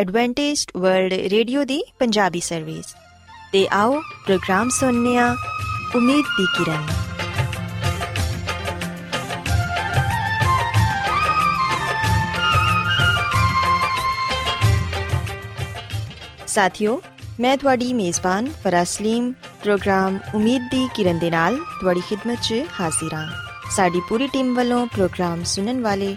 Adventist world radio ਦੀ Punjabi service ਤੇ ਆਓ ਪ੍ਰੋਗਰਾਮ ਸੁਣਨੇ ਆ ਉਮੀਦ ਦੀ ਕਿਰਨ। ਸਾਥਿਓ, ਮੈਂ ਤੁਹਾਡੀ ਮੇਜ਼ਬਾਨ ਫਰਾਸਲੀਮ ਪ੍ਰੋਗਰਾਮ ਉਮੀਦ ਦੀ ਕਿਰਨ ਦੇ ਨਾਲ ਤੁਹਾਡੀ ਖidmat 'ਚ ਹਾਜ਼ਰ ਹਾਂ। ਸਾਡੀ ਪੂਰੀ ਟੀਮ ਵੱਲੋਂ ਪ੍ਰੋਗਰਾਮ ਸੁਣਨ ਵਾਲੇ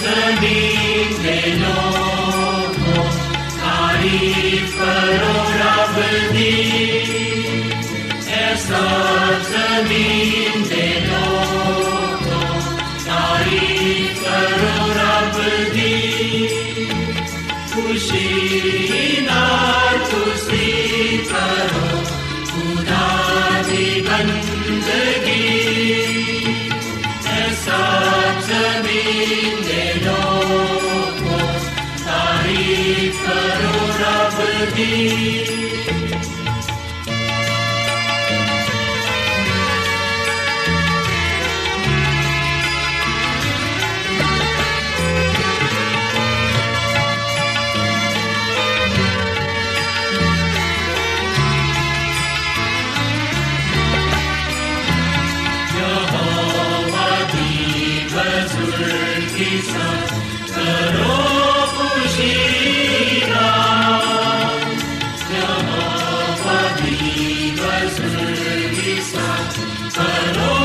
जमीन में लोगों तारीफ करो रब दी ऐसा जमीन में लोगों तारीफ करो रब दी खुशी Krishna, Hare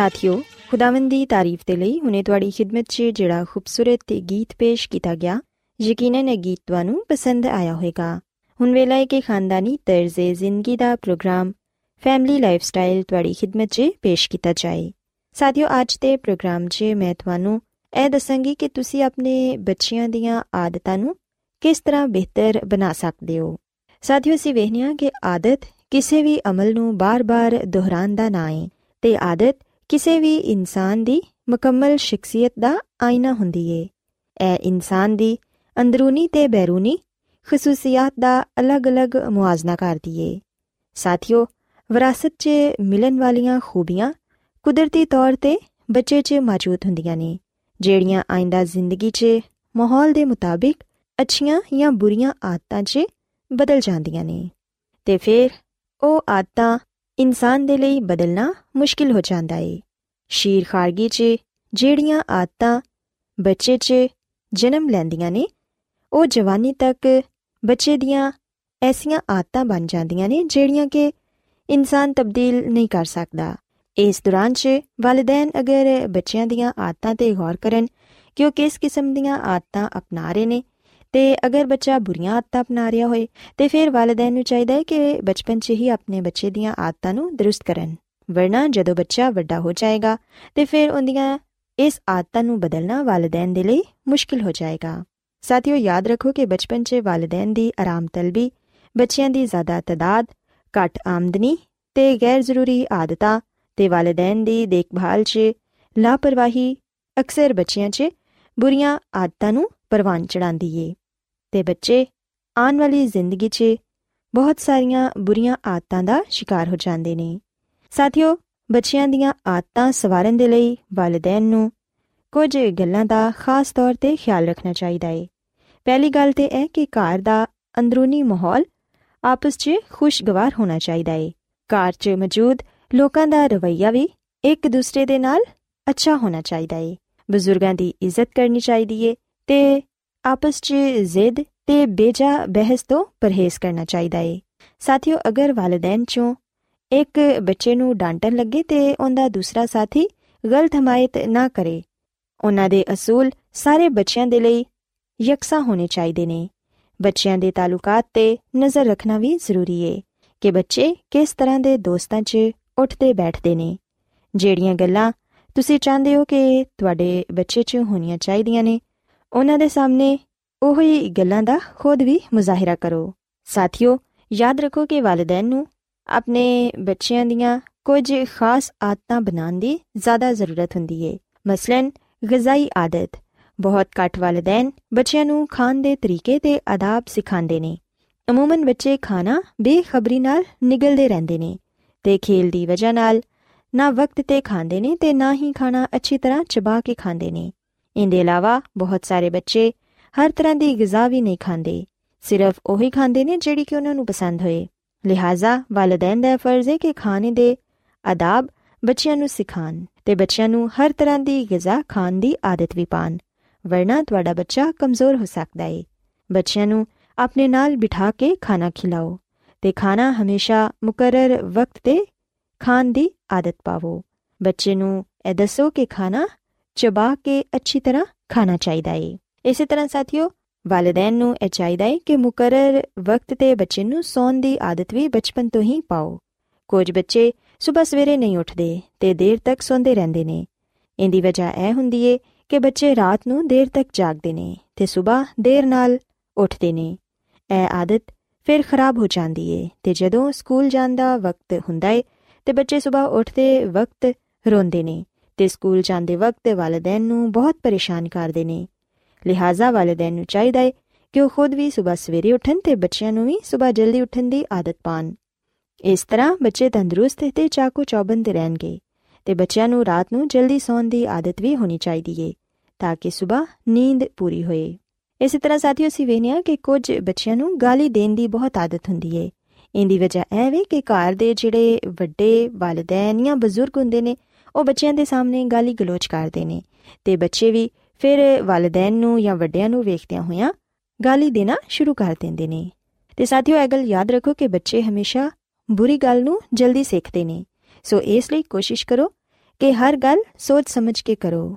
ਸਾਥਿਓ, ਖੁਦਾਵੰਦ ਦੀ ਤਾਰੀਫ ਤੇ ਲਈ ਹੁਨੇ ਤੁਹਾਡੀ ਖidmat 'ਚ ਜਿਹੜਾ ਖੂਬਸੂਰਤ ਗੀਤ ਪੇਸ਼ ਕੀਤਾ ਗਿਆ, ਯਕੀਨਨ ਇਹ ਗੀਤ ਤੁਹਾਨੂੰ ਪਸੰਦ ਆਇਆ ਹੋਵੇਗਾ। ਹੁਣ ਵੇਲਾ ਹੈ ਕਿ ਖਾਨਦਾਨੀ ਤਰਜ਼ੇ ਜ਼ਿੰਦਗੀ ਦਾ ਪ੍ਰੋਗਰਾਮ, ਫੈਮਿਲੀ ਲਾਈਫਸਟਾਈਲ ਤੁਹਾਡੀ ਖidmat 'ਚ ਪੇਸ਼ ਕੀਤਾ ਜਾਏ। ਸਾਥਿਓ, ਅੱਜ ਦੇ ਪ੍ਰੋਗਰਾਮ 'ਚ ਮੈਂ ਤੁਹਾਨੂੰ ਇਹ ਦੱਸਾਂਗੀ ਕਿ ਤੁਸੀਂ ਆਪਣੇ ਬੱਚਿਆਂ ਦੀਆਂ ਆਦਤਾਂ ਨੂੰ ਕਿਸ ਤਰ੍ਹਾਂ ਬਿਹਤਰ ਬਣਾ ਸਕਦੇ ਹੋ। ਸਾਥਿਓ, ਅਸੀਂ ਵੇਖਿਆ ਕਿ ਆਦਤ ਕਿਸੇ ਵੀ ਅਮਲ ਨੂੰ ਬਾਰ-ਬਾਰ ਦੁਹਰਾਉਣ ਦਾ ਨਾ ਹੈ ਤੇ ਆਦਤ ਕਿਸੇ ਵੀ ਇਨਸਾਨ ਦੀ ਮੁਕੰਮਲ ਸ਼ਖਸੀਅਤ ਦਾ ਆਇਨਾ ਹੁੰਦੀ ਏ। ਇਹ ਇਨਸਾਨ ਦੀ ਅੰਦਰੂਨੀ ਤੇ ਬੈਰੂਨੀ ਖਸੂਸੀਅਤ ਦਾ ਅਲੱਗ-ਅਲੱਗ ਮੁਆਜ਼ਨਾ ਕਰਦੀ ਏ। ਸਾਥਿਓ, ਵਿਰਾਸਤ 'ਚ ਮਿਲਣ ਵਾਲੀਆਂ ਖੂਬੀਆਂ ਕੁਦਰਤੀ ਤੌਰ ਤੇ ਬੱਚੇ 'ਚ ਮੌਜੂਦ ਹੁੰਦੀਆਂ ਨੇ, ਜਿਹੜੀਆਂ ਆਇੰਦਾ ਜ਼ਿੰਦਗੀ 'ਚ ਮਾਹੌਲ ਦੇ ਮੁਤਾਬਿਕ ਅੱਛੀਆਂ ਜਾਂ ਬੁਰੀਆਂ ਆਦਤਾਂ 'ਚ ਬਦਲ ਜਾਂਦੀਆਂ ਨੇ। ਤੇ ਫਿਰ ਉਹ ਆਦਤਾਂ ਇਨਸਾਨ ਦੇ ਲਈ ਬਦਲਣਾ ਮੁਸ਼ਕਿਲ ਹੋ ਜਾਂਦਾ ਏ। ਸ਼ੀਰ ਖਾਰਗੀ 'ਚ ਜਿਹੜੀਆਂ ਆਦਤਾਂ ਬੱਚੇ 'ਚ ਜਨਮ ਲੈਂਦੀਆਂ ਨੇ, ਉਹ ਜਵਾਨੀ ਤੱਕ ਬੱਚੇ ਦੀਆਂ ਐਸੀਆਂ ਆਦਤਾਂ ਬਣ ਜਾਂਦੀਆਂ ਨੇ ਜਿਹੜੀਆਂ ਕਿ ਇਨਸਾਨ ਤਬਦੀਲ ਨਹੀਂ ਕਰ ਸਕਦਾ। ਇਸ ਦੌਰਾਨ 'ਚ ਵਾਲਿਦੈਨ ਅਗਰ ਬੱਚਿਆਂ ਦੀਆਂ ਆਦਤਾਂ ਤੇ ਗੌਰ ਕਰਨ ਕਿ ਉਹ ਕਿਸ ਕਿਸਮ ਦੀਆਂ ਆਦਤਾਂ ਅਪਣਾ ਰਹੇ ਨੇ ਤੇ ਅਗਰ ਬੱਚਾ ਬੁਰੀਆਂ ਆਦਤਾਂ ਅਪਣਾ ਰਿਹਾ ਹੋਏ, ਤੇ ਫਿਰ ਵਾਲਿਦੈਨ ਨੂੰ ਚਾਹੀਦਾ ਹੈ ਕਿ ਬਚਪਨ 'ਚ ਹੀ ਆਪਣੇ ਬੱਚੇ ਦੀਆਂ ਆਦਤਾਂ ਨੂੰ ਦਰੁਸਤ ਕਰਨ। ਵਰਨਾ ਜਦੋਂ ਬੱਚਾ ਵੱਡਾ ਹੋ ਜਾਏਗਾ, ਤੇ ਫਿਰ ਉਹਦੀਆਂ ਇਸ ਆਦਤਾਂ ਨੂੰ ਬਦਲਣਾ ਵਾਲਿਦੈਨ ਦੇ ਲਈ ਮੁਸ਼ਕਿਲ ਹੋ ਜਾਏਗਾ। ਸਾਥੀਓ, ਯਾਦ ਰੱਖੋ ਕਿ ਬਚਪਨ 'ਚ ਵਾਲਿਦੈਨ ਦੀ ਆਰਾਮ ਤਲਬੀ, ਬੱਚਿਆਂ ਦੀ ਜ਼ਿਆਦਾ ਤਦਾਦ, ਘੱਟ ਆਮਦਨੀ ਤੇ ਗੈਰ ਜ਼ਰੂਰੀ ਆਦਤਾਂ ਤੇ ਵਾਲਿਦੈਨ ਦੀ ਦੇਖਭਾਲ 'ਚ ਲਾਪਰਵਾਹੀ ਅਕਸਰ ਬੱਚਿਆਂ 'ਚ ਬੁਰੀਆਂ ਆਦਤਾਂ ਨੂੰ ਪਰਵਾਨ ਚੜਾਉਂਦੀ ਏ। ਤੇ ਬੱਚੇ ਆਉਣ ਵਾਲੀ ਜ਼ਿੰਦਗੀ 'ਚ ਬਹੁਤ ਸਾਰੀਆਂ ਬੁਰੀਆਂ ਆਦਤਾਂ ਦਾ ਸ਼ਿਕਾਰ ਹੋ ਜਾਂਦੇ ਨੇ। ਸਾਥੀਓ, ਬੱਚਿਆਂ ਦੀਆਂ ਆਦਤਾਂ ਸਵਾਰਨ ਦੇ ਲਈ ਵਾਲਿਦੈਨ ਨੂੰ ਕੁਝ ਗੱਲਾਂ ਦਾ ਖਾਸ ਤੌਰ ਤੇ ਖਿਆਲ ਰੱਖਣਾ ਚਾਹੀਦਾ ਏ। ਪਹਿਲੀ ਗੱਲ ਤੇ ਇਹ ਕਿ ਘਰ ਦਾ ਅੰਦਰੂਨੀ ਮਾਹੌਲ ਆਪਸ 'ਚ ਖੁਸ਼ਗਵਾਰ ਹੋਣਾ ਚਾਹੀਦਾ ਏ। ਘਰ 'ਚ ਮੌਜੂਦ ਲੋਕਾਂ ਦਾ ਰਵੱਈਆ ਵੀ ਇੱਕ ਦੂਸਰੇ ਦੇ ਨਾਲ ਅੱਛਾ ਹੋਣਾ ਚਾਹੀਦਾ ਏ। ਬਜ਼ੁਰਗਾਂ ਦੀ ਇੱਜ਼ਤ ਕਰਨੀ ਚਾਹੀਦੀ ਏ ਤੇ ਆਪਸ 'ਚ ਜ਼ਿੱਦ ਤੇ ਬੇਜਾ ਬਹਿਸ ਤੋਂ ਪਰਹੇਜ਼ ਕਰਨਾ ਚਾਹੀਦਾ ਏ ਸਾਥੀਓ ਅਗਰ ਵਾਲਿਦੈਨ 'ਚੋਂ ਇੱਕ ਬੱਚੇ ਨੂੰ ਡਾਂਟਣ ਲੱਗੇ ਤੇ ਉਹਦਾ ਦੂਸਰਾ ਸਾਥੀ ਗਲਤ ਹਮਾਇਤ ਨਾ ਕਰੇ ਉਹਨਾਂ ਦੇ ਅਸੂਲ ਸਾਰੇ ਬੱਚਿਆਂ ਦੇ ਲਈ ਯਕਸਾ ਹੋਣੇ ਚਾਹੀਦੇ ਨੇ ਬੱਚਿਆਂ ਦੇ ਤਾਲੁਕਾਤ ਤੇ ਨਜ਼ਰ ਰੱਖਣਾ ਵੀ ਜ਼ਰੂਰੀ ਏ ਕਿ ਬੱਚੇ ਕਿਸ ਤਰ੍ਹਾਂ ਦੇ ਦੋਸਤਾਂ 'ਚ ਉੱਠਦੇ ਬੈਠਦੇ ਨੇ ਜਿਹੜੀਆਂ ਗੱਲਾਂ ਤੁਸੀਂ ਚਾਹੁੰਦੇ ਹੋ ਕਿ ਤੁਹਾਡੇ ਬੱਚੇ 'ਚ ਹੋਣੀਆਂ ਚਾਹੀਦੀਆਂ ਨੇ ਉਹਨਾਂ ਦੇ ਸਾਹਮਣੇ ਉਹੀ ਗੱਲਾਂ ਦਾ ਖੁਦ ਵੀ ਮੁਜ਼ਾਹਿਰਾ ਕਰੋ। ਸਾਥੀਓ, ਯਾਦ ਰੱਖੋ ਕਿ ਵਾਲਿਦੈਨ ਨੂੰ ਆਪਣੇ ਬੱਚਿਆਂ ਦੀਆਂ ਕੁਝ ਖਾਸ ਆਦਤਾਂ ਬਣਾਉਣ ਦੀ ਜ਼ਿਆਦਾ ਜ਼ਰੂਰਤ ਹੁੰਦੀ ਏ। ਮਸਲਨ ਗਜ਼ਾਈ ਆਦਤ, ਬਹੁਤ ਘੱਟ ਵਾਲਿਦੈਨ ਬੱਚਿਆਂ ਨੂੰ ਖਾਣ ਦੇ ਤਰੀਕੇ ਤੇ ਆਦਾਬ ਸਿਖਾਉਂਦੇ ਨੇ। ਅਮੂਮਨ ਬੱਚੇ ਖਾਣਾ ਬੇਖਬਰੀ ਨਾਲ ਨਿਗਲਦੇ ਰਹਿੰਦੇ ਨੇ ਤੇ ਖੇਲ ਦੀ ਵਜ੍ਹਾ ਨਾਲ ਨਾ ਵਕਤ ਤੇ ਖਾਂਦੇ ਨੇ ਤੇ ਨਾ ਹੀ ਖਾਣਾ ਅੱਛੀ ਤਰ੍ਹਾਂ ਚਬਾ ਕੇ ਖਾਂਦੇ ਨੇ। ਇਹਦੇ ਇਲਾਵਾ ਬਹੁਤ ਸਾਰੇ ਬੱਚੇ ਹਰ ਤਰ੍ਹਾਂ ਦੀ ਗਿਜ਼ਾ ਵੀ ਨਹੀਂ ਖਾਂਦੇ, ਸਿਰਫ ਉਹੀ ਖਾਂਦੇ ਨੇ ਜਿਹੜੀ ਕਿ ਉਹਨਾਂ ਨੂੰ ਪਸੰਦ ਹੋਏ। ਲਿਹਾਜ਼ਾ ਵਾਲਿਦੈਨ ਦਾ ਫਰਜ਼ ਹੈ ਕਿ ਖਾਣੇ ਦੇ ਆਦਾਬ ਬੱਚਿਆਂ ਨੂੰ ਸਿਖਾਣ ਤੇ ਬੱਚਿਆਂ ਨੂੰ ਹਰ ਤਰ੍ਹਾਂ ਦੀ ਗਿਜ਼ਾ ਖਾਣ ਦੀ ਆਦਤ ਵੀ ਪਾਣ, ਵਰਨਾ ਤੁਹਾਡਾ ਬੱਚਾ ਕਮਜ਼ੋਰ ਹੋ ਸਕਦਾ ਹੈ ਬੱਚਿਆਂ ਨੂੰ ਆਪਣੇ ਨਾਲ ਬਿਠਾ ਕੇ ਖਾਣਾ ਖਿਲਾਓ ਤੇ ਖਾਣਾ ਹਮੇਸ਼ਾ ਮੁਕਰਰ ਵਕਤ ਤੇ ਖਾਣ ਦੀ ਆਦਤ ਪਾਵੋ। ਬੱਚੇ ਨੂੰ ਇਹ ਦੱਸੋ ਕਿ ਖਾਣਾ ਚਬਾ ਕੇ ਅੱਛੀ ਤਰ੍ਹਾਂ ਖਾਣਾ ਚਾਹੀਦਾ ਹੈ ਇਸੇ ਤਰ੍ਹਾਂ ਸਾਥੀਓ ਵਾਲਿਦੈਨ ਨੂੰ ਇਹ ਚਾਹੀਦਾ ਹੈ ਕਿ ਮੁਕਰਰ ਵਕਤ ਤੇ ਬੱਚੇ ਨੂੰ ਸੌਣ ਦੀ ਆਦਤ ਵੀ ਬਚਪਨ ਤੋਂ ਹੀ ਪਾਓ ਕੁਝ ਬੱਚੇ ਸਵੇਰ ਸਵੇਰੇ ਨਹੀਂ ਉੱਠਦੇ ਤੇ ਦੇਰ ਤੱਕ ਸੌਂਦੇ ਰਹਿੰਦੇ ਨੇ ਇੰਦੀ ਵਜ੍ਹਾ ਇਹ ਹੁੰਦੀ ਏ ਕਿ ਬੱਚੇ ਰਾਤ ਨੂੰ ਦੇਰ ਤੱਕ ਜਾਗਦੇ ਨੇ ਤੇ ਸਵੇਰ ਦੇਰ ਨਾਲ ਉੱਠਦੇ ਨੇ ਇਹ ਆਦਤ ਫਿਰ ਖਰਾਬ ਹੋ ਜਾਂਦੀ ਏ ਤੇ ਜਦੋਂ ਸਕੂਲ ਜਾਣ ਦਾ ਵਕਤ ਹੁੰਦਾ ਏ ਤੇ ਬੱਚੇ ਸਵੇਰ ਉੱਠਦੇ ਵਕਤ ਰੋਂਦੇ ਨੇ ਤੇ ਸਕੂਲ ਜਾਂਦੇ ਵਕਤ ਵਾਲਿਦੈਨ ਨੂੰ ਬਹੁਤ ਪਰੇਸ਼ਾਨ ਕਰਦੇ ਨੇ। ਲਿਹਾਜ਼ਾ ਵਾਲਿਦੈਨ ਨੂੰ ਚਾਹੀਦਾ ਏ ਕਿ ਉਹ ਖੁਦ ਵੀ ਸਵੇਰ ਸਵੇਰੇ ਉੱਠਣ ਤੇ ਬੱਚਿਆਂ ਨੂੰ ਵੀ ਸਵੇਰ ਜਲਦੀ ਉੱਠਣ ਦੀ ਆਦਤ ਪਾਣ ਇਸ ਤਰ੍ਹਾਂ ਬੱਚੇ ਤੰਦਰੁਸਤ ਤੇ ਚਾਕੂ ਚੌਬੰਦ ਰਹਿਣਗੇ ਤੇ ਬੱਚਿਆਂ ਨੂੰ ਰਾਤ ਨੂੰ ਜਲਦੀ ਸੌਣ ਦੀ ਆਦਤ ਵੀ ਹੋਣੀ ਚਾਹੀਦੀ ਏ ਤਾਂ ਕਿ ਸਵੇਰ ਨੀਂਦ ਪੂਰੀ ਹੋਏ। ਇਸੇ ਤਰ੍ਹਾਂ ਸਾਥੀਓ, ਅਸੀਂ ਵੇਖਿਆ ਕਿ ਕੁਝ ਬੱਚਿਆਂ ਨੂੰ ਗਾਲੀ ਦੇਣ ਦੀ ਬਹੁਤ ਆਦਤ ਹੁੰਦੀ ਏ। ਇੰਦੀ ਵਜ੍ਹਾ ਇਹ ਵੇ ਕਿ ਘਰ ਦੇ ਜਿਹੜੇ ਵੱਡੇ ਵਾਲਿਦੈਨ ਜਾਂ ਬਜ਼ੁਰਗ ਹੁੰਦੇ ਨੇ ਉਹ ਬੱਚਿਆਂ ਦੇ ਸਾਹਮਣੇ ਗਾਲੀ ਗਲੋਚ ਕਰਦੇ ਨੇ ਤੇ ਬੱਚੇ ਵੀ ਫਿਰ ਵਾਲਿਦੈਨ ਨੂੰ ਜਾਂ ਵੱਡਿਆਂ ਨੂੰ ਵੇਖਦਿਆਂ ਹੋਇਆਂ ਗਾਲੀ ਦੇਣਾ ਸ਼ੁਰੂ ਕਰ ਦਿੰਦੇ ਨੇ। ਤੇ ਸਾਥੀਓ, ਇਹ ਗੱਲ ਯਾਦ ਰੱਖੋ ਕਿ ਬੱਚੇ ਹਮੇਸ਼ਾ ਬੁਰੀ ਗੱਲ ਨੂੰ ਜਲਦੀ ਸਿੱਖਦੇ ਨੇ। ਸੋ ਇਸ ਲਈ ਕੋਸ਼ਿਸ਼ ਕਰੋ ਕਿ ਹਰ ਗੱਲ ਸੋਚ ਸਮਝ ਕੇ ਕਰੋ।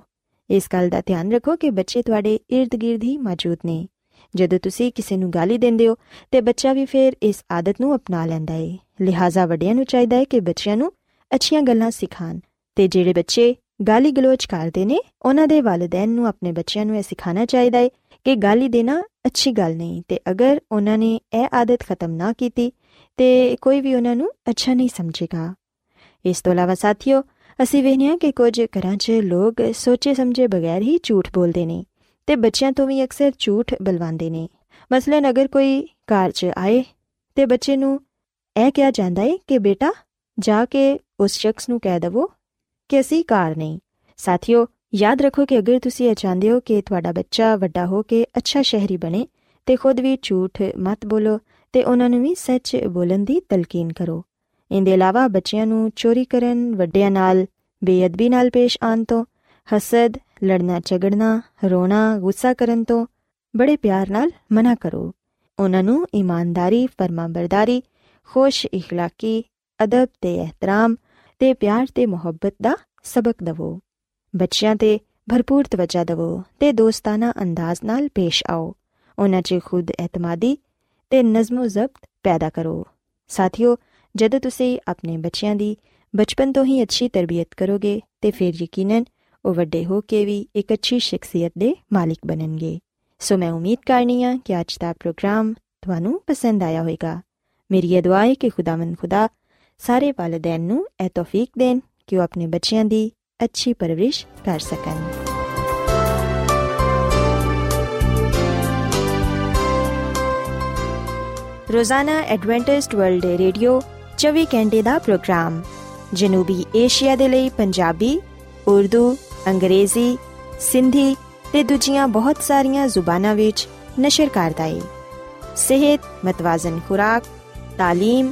ਇਸ ਗੱਲ ਦਾ ਧਿਆਨ ਰੱਖੋ ਕਿ ਬੱਚੇ ਤੁਹਾਡੇ ird-gird ਹੀ ਮੌਜੂਦ ਨੇ। ਜਦੋਂ ਤੁਸੀਂ ਕਿਸੇ ਨੂੰ ਗਾਲੀ ਦਿੰਦੇ ਹੋ ਤੇ ਬੱਚਾ ਵੀ ਫਿਰ ਇਸ ਆਦਤ ਨੂੰ ਅਪਣਾ ਲੈਂਦਾ ਹੈ ਲਿਹਾਜ਼ਾ ਵੱਡਿਆਂ ਨੂੰ ਚਾਹੀਦਾ ਹੈ ਕਿ ਬੱਚਿਆਂ ਨੂੰ ਅੱਛੀਆਂ ਗੱਲਾਂ ਸਿਖਾਣ ਤੇ ਜਿਹੜੇ ਬੱਚੇ ਗਾਲੀ ਗਲੋਚ ਕਰਦੇ ਨੇ, ਉਹਨਾਂ ਦੇ ਵਾਲਿਦੈਨ ਨੂੰ ਆਪਣੇ ਬੱਚਿਆਂ ਨੂੰ ਇਹ ਸਿਖਾਉਣਾ ਚਾਹੀਦਾ ਹੈ ਕਿ ਗਾਲੀ ਦੇਣਾ ਅੱਛੀ ਗੱਲ ਨਹੀਂ ਤੇ ਅਗਰ ਉਹਨਾਂ ਨੇ ਇਹ ਆਦਤ ਖਤਮ ਨਾ ਕੀਤੀ ਤੇ ਕੋਈ ਵੀ ਉਹਨਾਂ ਨੂੰ ਅੱਛਾ ਨਹੀਂ ਸਮਝੇਗਾ। ਇਸ ਤੋਂ ਇਲਾਵਾ ਸਾਥੀਓ, ਅਸੀਂ ਵੇਖਿਆ ਕਿ ਕੁਝ ਘਰਾਂ 'ਚ ਲੋਕ ਸੋਚੇ ਸਮਝੇ ਬਗੈਰ ਹੀ ਝੂਠ ਬੋਲਦੇ ਨੇ ਤੇ ਬੱਚਿਆਂ ਤੋਂ ਵੀ ਅਕਸਰ ਝੂਠ ਬਲਵਾਉਂਦੇ ਨੇ। ਮਸਲਨ ਅਗਰ ਕੋਈ ਘਰ 'ਚ ਆਏ ਤੇ ਬੱਚੇ ਨੂੰ ਇਹ ਕਿਹਾ ਜਾਂਦਾ ਹੈ ਕਿ ਬੇਟਾ, ਜਾ ਕੇ ਉਸ ਸ਼ਖਸ ਨੂੰ ਕਹਿ ਦਵੋ ਕਿ ਅਸੀਂ ਘਰ ਨਹੀਂ ਸਾਥੀਓ ਯਾਦ ਰੱਖੋ ਕਿ ਅਗਰ ਤੁਸੀਂ ਇਹ ਚਾਹੁੰਦੇ ਹੋ ਕਿ ਤੁਹਾਡਾ ਬੱਚਾ ਵੱਡਾ ਹੋ ਕੇ ਅੱਛਾ ਸ਼ਹਿਰੀ ਬਣੇ ਤੇ ਖੁਦ ਵੀ ਝੂਠ ਮਤ ਬੋਲੋ ਤੇ ਉਹਨਾਂ ਨੂੰ ਵੀ ਸੱਚ ਬੋਲਣ ਦੀ ਤਲਕੀਨ ਕਰੋ ਇਹਦੇ ਇਲਾਵਾ ਬੱਚਿਆਂ ਨੂੰ ਚੋਰੀ ਕਰਨ ਵੱਡਿਆਂ ਨਾਲ ਬੇਅਦਬੀ ਨਾਲ ਪੇਸ਼ ਆਉਣ ਤੋਂ ਹਸਦ ਲੜਨਾ ਝਗੜਨਾ ਰੋਣਾ ਗੁੱਸਾ ਕਰਨ ਤੋਂ ਬੜੇ ਪਿਆਰ ਨਾਲ ਮਨਾ ਕਰੋ ਉਹਨਾਂ ਨੂੰ ਇਮਾਨਦਾਰੀ ਫਰਮਾਬਰਦਾਰੀ ਖੁਸ਼ اخلاقی ਅਦਬ ਤੇ ਇਹਤਰਾਮ ਤੇ ਪਿਆਰ ਤੇ ਮੁਹੱਬਤ ਦਾ ਸਬਕ ਦਿਵੋ। ਬੱਚਿਆਂ ਤੇ ਭਰਪੂਰ ਤਵੱਜਾ ਦਿਵੋ ਤੇ ਦੋਸਤਾਨਾ ਅੰਦਾਜ਼ ਨਾਲ ਪੇਸ਼ ਆਓ। ਉਹਨਾਂ 'ਚ ਖੁਦ ਇਤਮਾਦੀ ਤੇ ਨਜ਼ਮੋ ਜ਼ਬਤ ਪੈਦਾ ਕਰੋ। ਸਾਥੀਓ, ਜਦੋਂ ਤੁਸੀਂ ਆਪਣੇ ਬੱਚਿਆਂ ਦੀ ਬਚਪਨ ਤੋਂ ਹੀ ਅੱਛੀ ਤਰਬੀਅਤ ਕਰੋਗੇ ਤੇ ਫਿਰ ਯਕੀਨਨ ਉਹ ਵੱਡੇ ਹੋ ਕੇ ਵੀ ਇੱਕ ਅੱਛੀ ਸ਼ਖਸੀਅਤ ਦੇ ਮਾਲਿਕ ਬਣਨਗੇ। ਸੋ ਮੈਂ ਉਮੀਦ ਕਰਨੀ ਆ ਕਿ ਅੱਜ ਦਾ ਪ੍ਰੋਗਰਾਮ ਤੁਹਾਨੂੰ ਪਸੰਦ ਆਇਆ ਹੋਵੇਗਾ। ਮੇਰੀ ਇਹ ਦੁਆ ਹੈ ਕਿ ਖੁਦਾਵੰਦ ਖੁਦਾ ਸਾਰੇ ਵਾਲਿਦੈਨ ਨੂੰ ਇਹ ਤੌਫੀਕ ਦੇਣ ਕਿ ਉਹ ਆਪਣੇ ਬੱਚਿਆਂ ਦੀ ਅੱਛੀ ਪਰਵਰਿਸ਼ ਕਰ ਸਕਣ ਰੋਜ਼ਾਨਾ ਐਡਵੈਂਟਿਸਟ ਵਰਲਡ ਰੇਡੀਓ 24 ਘੰਟੇ ਦਾ ਪ੍ਰੋਗਰਾਮ ਜਨੂਬੀ ਏਸ਼ੀਆ ਦੇ ਲਈ ਪੰਜਾਬੀ ਉਰਦੂ ਅੰਗਰੇਜ਼ੀ ਸਿੰਧੀ ਤੇ ਦੂਜੀਆਂ ਬਹੁਤ ਸਾਰੀਆਂ ਜ਼ੁਬਾਨਾਂ ਵਿੱਚ ਨਸ਼ਰ ਕਰਦਾ ਹੈ ਸਿਹਤ ਮਤਵਾਜ਼ਨ ਖੁਰਾਕ تعلیم